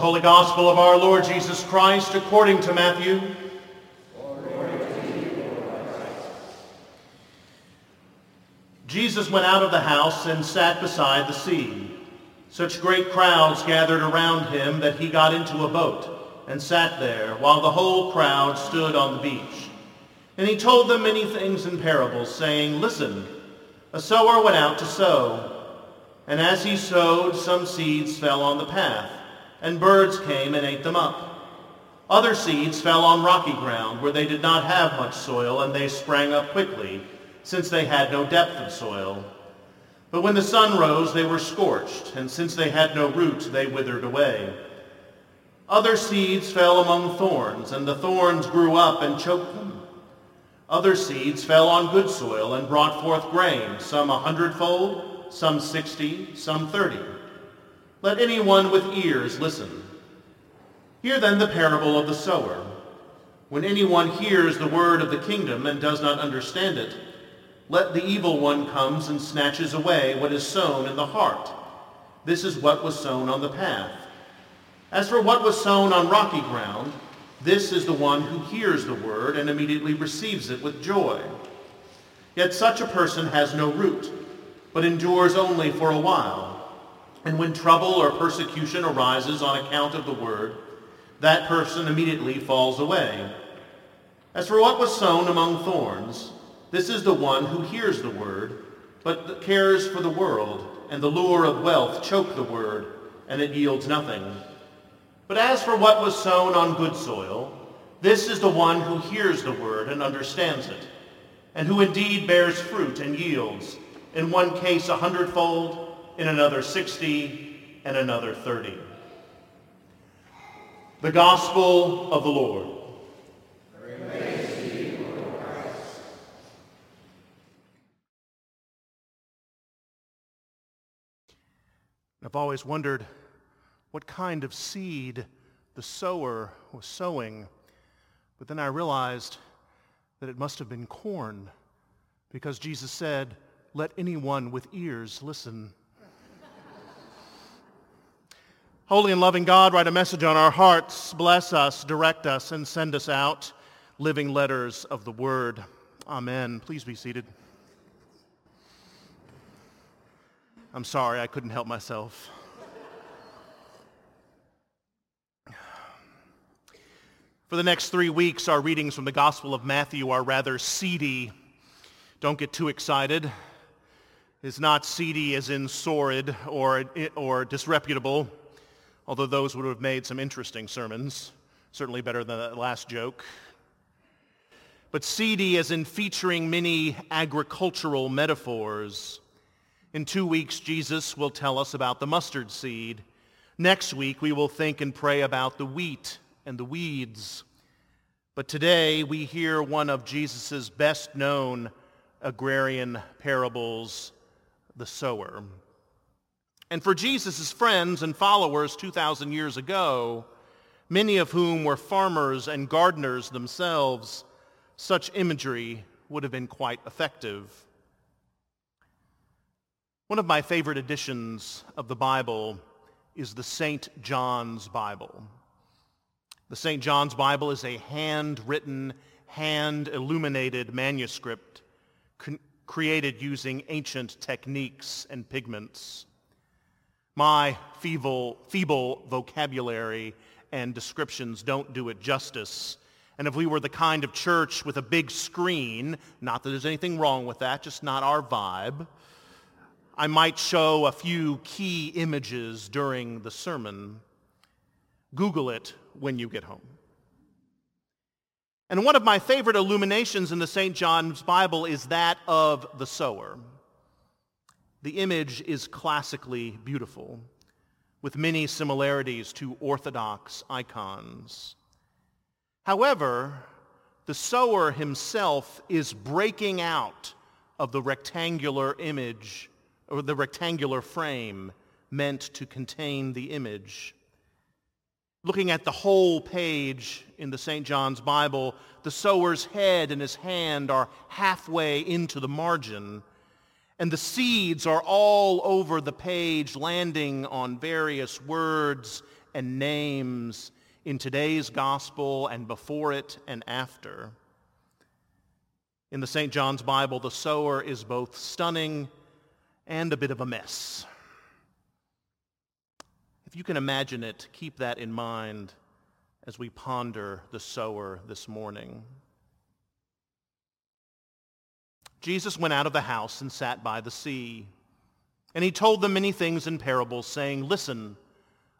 The Holy Gospel of our Lord Jesus Christ according to Matthew. Jesus went out of the house and sat beside the sea. Such great crowds gathered around him that he got into a boat and sat there while the whole crowd stood on the beach. And he told them many things in parables, saying, Listen, a sower went out to sow. And as he sowed, some seeds fell on the path, and birds came and ate them up. Other seeds fell on rocky ground, where they did not have much soil, and they sprang up quickly, since they had no depth of soil. But when the sun rose, they were scorched, and since they had no root, they withered away. Other seeds fell among thorns, and the thorns grew up and choked them. Other seeds fell on good soil and brought forth grain, some a hundredfold, some sixty, some thirty. Let anyone with ears listen. Hear then the parable of the sower. When anyone hears the word of the kingdom and does not understand it, let the evil one comes and snatches away what is sown in the heart. This is what was sown on the path. As for what was sown on rocky ground, this is the one who hears the word and immediately receives it with joy. Yet such a person has no root, but endures only for a while. And when trouble or persecution arises on account of the word, that person immediately falls away. As for what was sown among thorns, this is the one who hears the word, but cares for the world, and the lure of wealth choke the word, and it yields nothing. But as for what was sown on good soil, this is the one who hears the word and understands it, and who indeed bears fruit and yields, in one case a hundredfold, in another sixty, and another thirty. The Gospel of the Lord. I've always wondered what kind of seed the sower was sowing. But then I realized that it must have been corn because Jesus said, let anyone with ears listen. Holy and loving God, write a message on our hearts, bless us, direct us, and send us out living letters of the word. Amen. Please be seated. I'm sorry, I couldn't help myself. For the next three weeks, our readings from the Gospel of Matthew are rather seedy. Don't get too excited. It's not seedy as in sordid or, or disreputable, although those would have made some interesting sermons, certainly better than that last joke. But seedy as in featuring many agricultural metaphors in two weeks, Jesus will tell us about the mustard seed. Next week, we will think and pray about the wheat and the weeds. But today, we hear one of Jesus' best known agrarian parables, the sower. And for Jesus' friends and followers 2,000 years ago, many of whom were farmers and gardeners themselves, such imagery would have been quite effective. One of my favorite editions of the Bible is the St. John's Bible. The St. John's Bible is a handwritten, hand-illuminated manuscript created using ancient techniques and pigments. My feeble, feeble vocabulary and descriptions don't do it justice. And if we were the kind of church with a big screen, not that there's anything wrong with that, just not our vibe, I might show a few key images during the sermon. Google it when you get home. And one of my favorite illuminations in the St. John's Bible is that of the sower. The image is classically beautiful, with many similarities to Orthodox icons. However, the sower himself is breaking out of the rectangular image or the rectangular frame meant to contain the image. Looking at the whole page in the St. John's Bible, the sower's head and his hand are halfway into the margin, and the seeds are all over the page, landing on various words and names in today's gospel and before it and after. In the St. John's Bible, the sower is both stunning and a bit of a mess. If you can imagine it, keep that in mind as we ponder the sower this morning. Jesus went out of the house and sat by the sea. And he told them many things in parables, saying, Listen,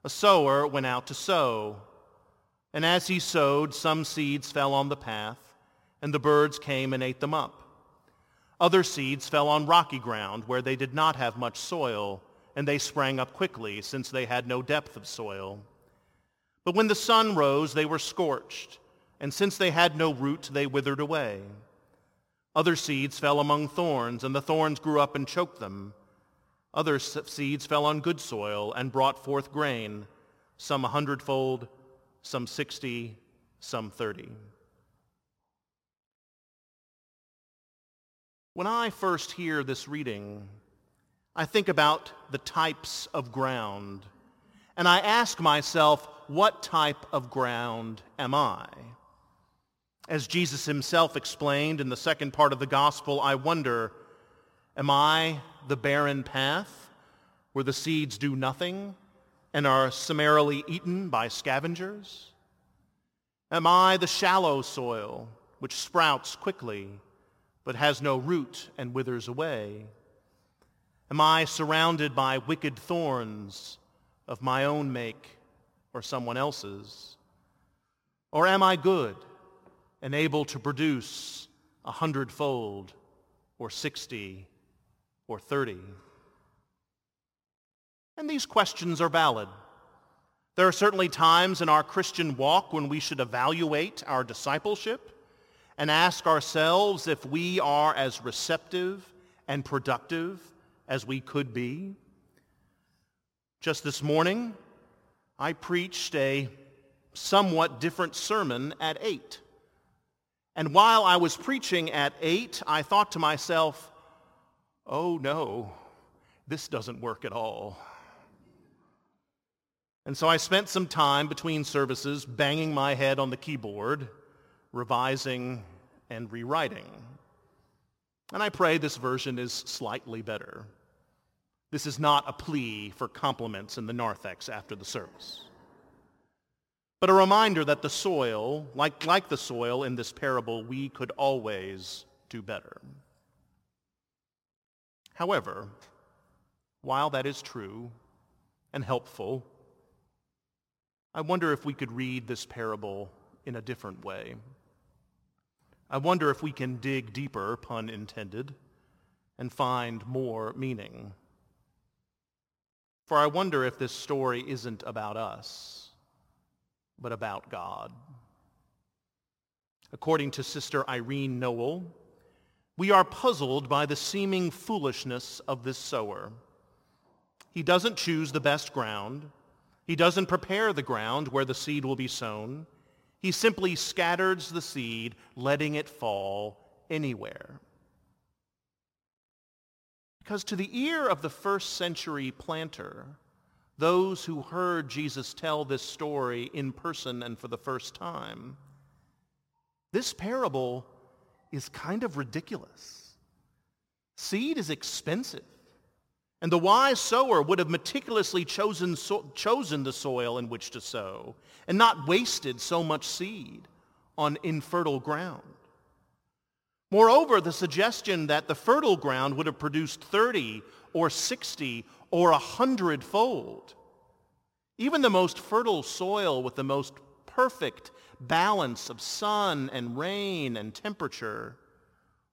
a sower went out to sow. And as he sowed, some seeds fell on the path, and the birds came and ate them up. Other seeds fell on rocky ground, where they did not have much soil, and they sprang up quickly, since they had no depth of soil. But when the sun rose, they were scorched, and since they had no root, they withered away. Other seeds fell among thorns, and the thorns grew up and choked them. Other seeds fell on good soil and brought forth grain, some a hundredfold, some sixty, some thirty. When I first hear this reading, I think about the types of ground, and I ask myself, what type of ground am I? As Jesus himself explained in the second part of the gospel, I wonder, am I the barren path where the seeds do nothing and are summarily eaten by scavengers? Am I the shallow soil which sprouts quickly but has no root and withers away? Am I surrounded by wicked thorns of my own make or someone else's? Or am I good and able to produce a hundredfold or sixty or thirty? And these questions are valid. There are certainly times in our Christian walk when we should evaluate our discipleship and ask ourselves if we are as receptive and productive as we could be. Just this morning, I preached a somewhat different sermon at 8. And while I was preaching at 8, I thought to myself, oh no, this doesn't work at all. And so I spent some time between services banging my head on the keyboard, revising and rewriting. And I pray this version is slightly better. This is not a plea for compliments in the narthex after the service, but a reminder that the soil, like, like the soil in this parable, we could always do better. However, while that is true and helpful, I wonder if we could read this parable in a different way. I wonder if we can dig deeper, pun intended, and find more meaning. For I wonder if this story isn't about us, but about God. According to Sister Irene Nowell, we are puzzled by the seeming foolishness of this sower. He doesn't choose the best ground. He doesn't prepare the ground where the seed will be sown. He simply scatters the seed, letting it fall anywhere. Because to the ear of the first century planter, those who heard Jesus tell this story in person and for the first time, this parable is kind of ridiculous. Seed is expensive. And the wise sower would have meticulously chosen, so, chosen the soil in which to sow and not wasted so much seed on infertile ground. Moreover, the suggestion that the fertile ground would have produced 30 or 60 or a hundredfold. Even the most fertile soil with the most perfect balance of sun and rain and temperature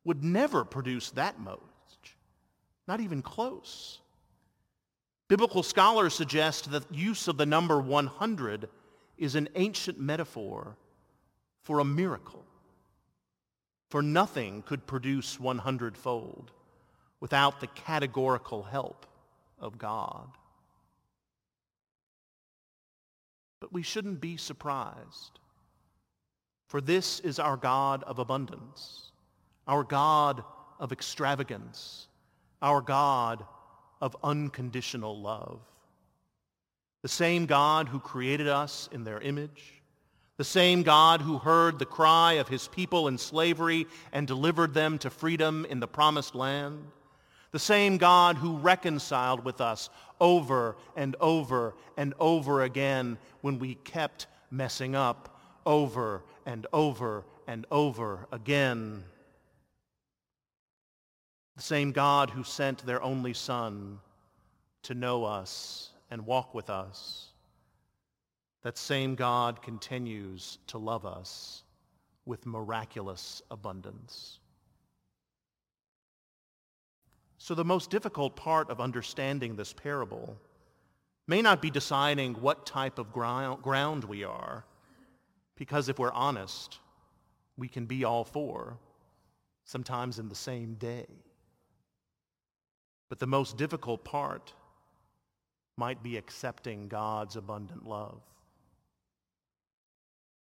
would never produce that much, not even close. Biblical scholars suggest that use of the number 100 is an ancient metaphor for a miracle. For nothing could produce 100 fold without the categorical help of God. But we shouldn't be surprised. For this is our God of abundance, our God of extravagance, our God of unconditional love. The same God who created us in their image. The same God who heard the cry of his people in slavery and delivered them to freedom in the promised land. The same God who reconciled with us over and over and over again when we kept messing up over and over and over again. The same God who sent their only Son to know us and walk with us. That same God continues to love us with miraculous abundance. So the most difficult part of understanding this parable may not be deciding what type of ground we are, because if we're honest, we can be all four, sometimes in the same day. But the most difficult part might be accepting God's abundant love.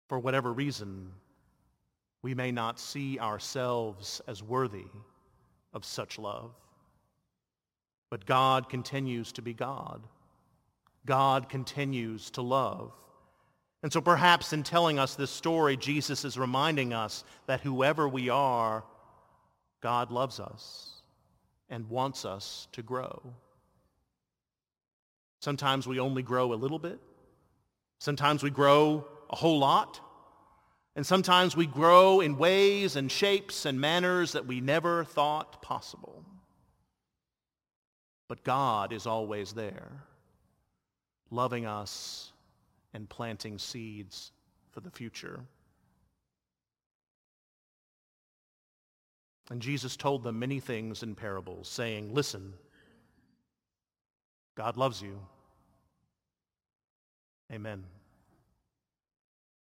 For whatever reason, we may not see ourselves as worthy of such love. But God continues to be God. God continues to love. And so perhaps in telling us this story, Jesus is reminding us that whoever we are, God loves us and wants us to grow. Sometimes we only grow a little bit. Sometimes we grow a whole lot. And sometimes we grow in ways and shapes and manners that we never thought possible. But God is always there, loving us and planting seeds for the future. And Jesus told them many things in parables, saying, listen, God loves you. Amen.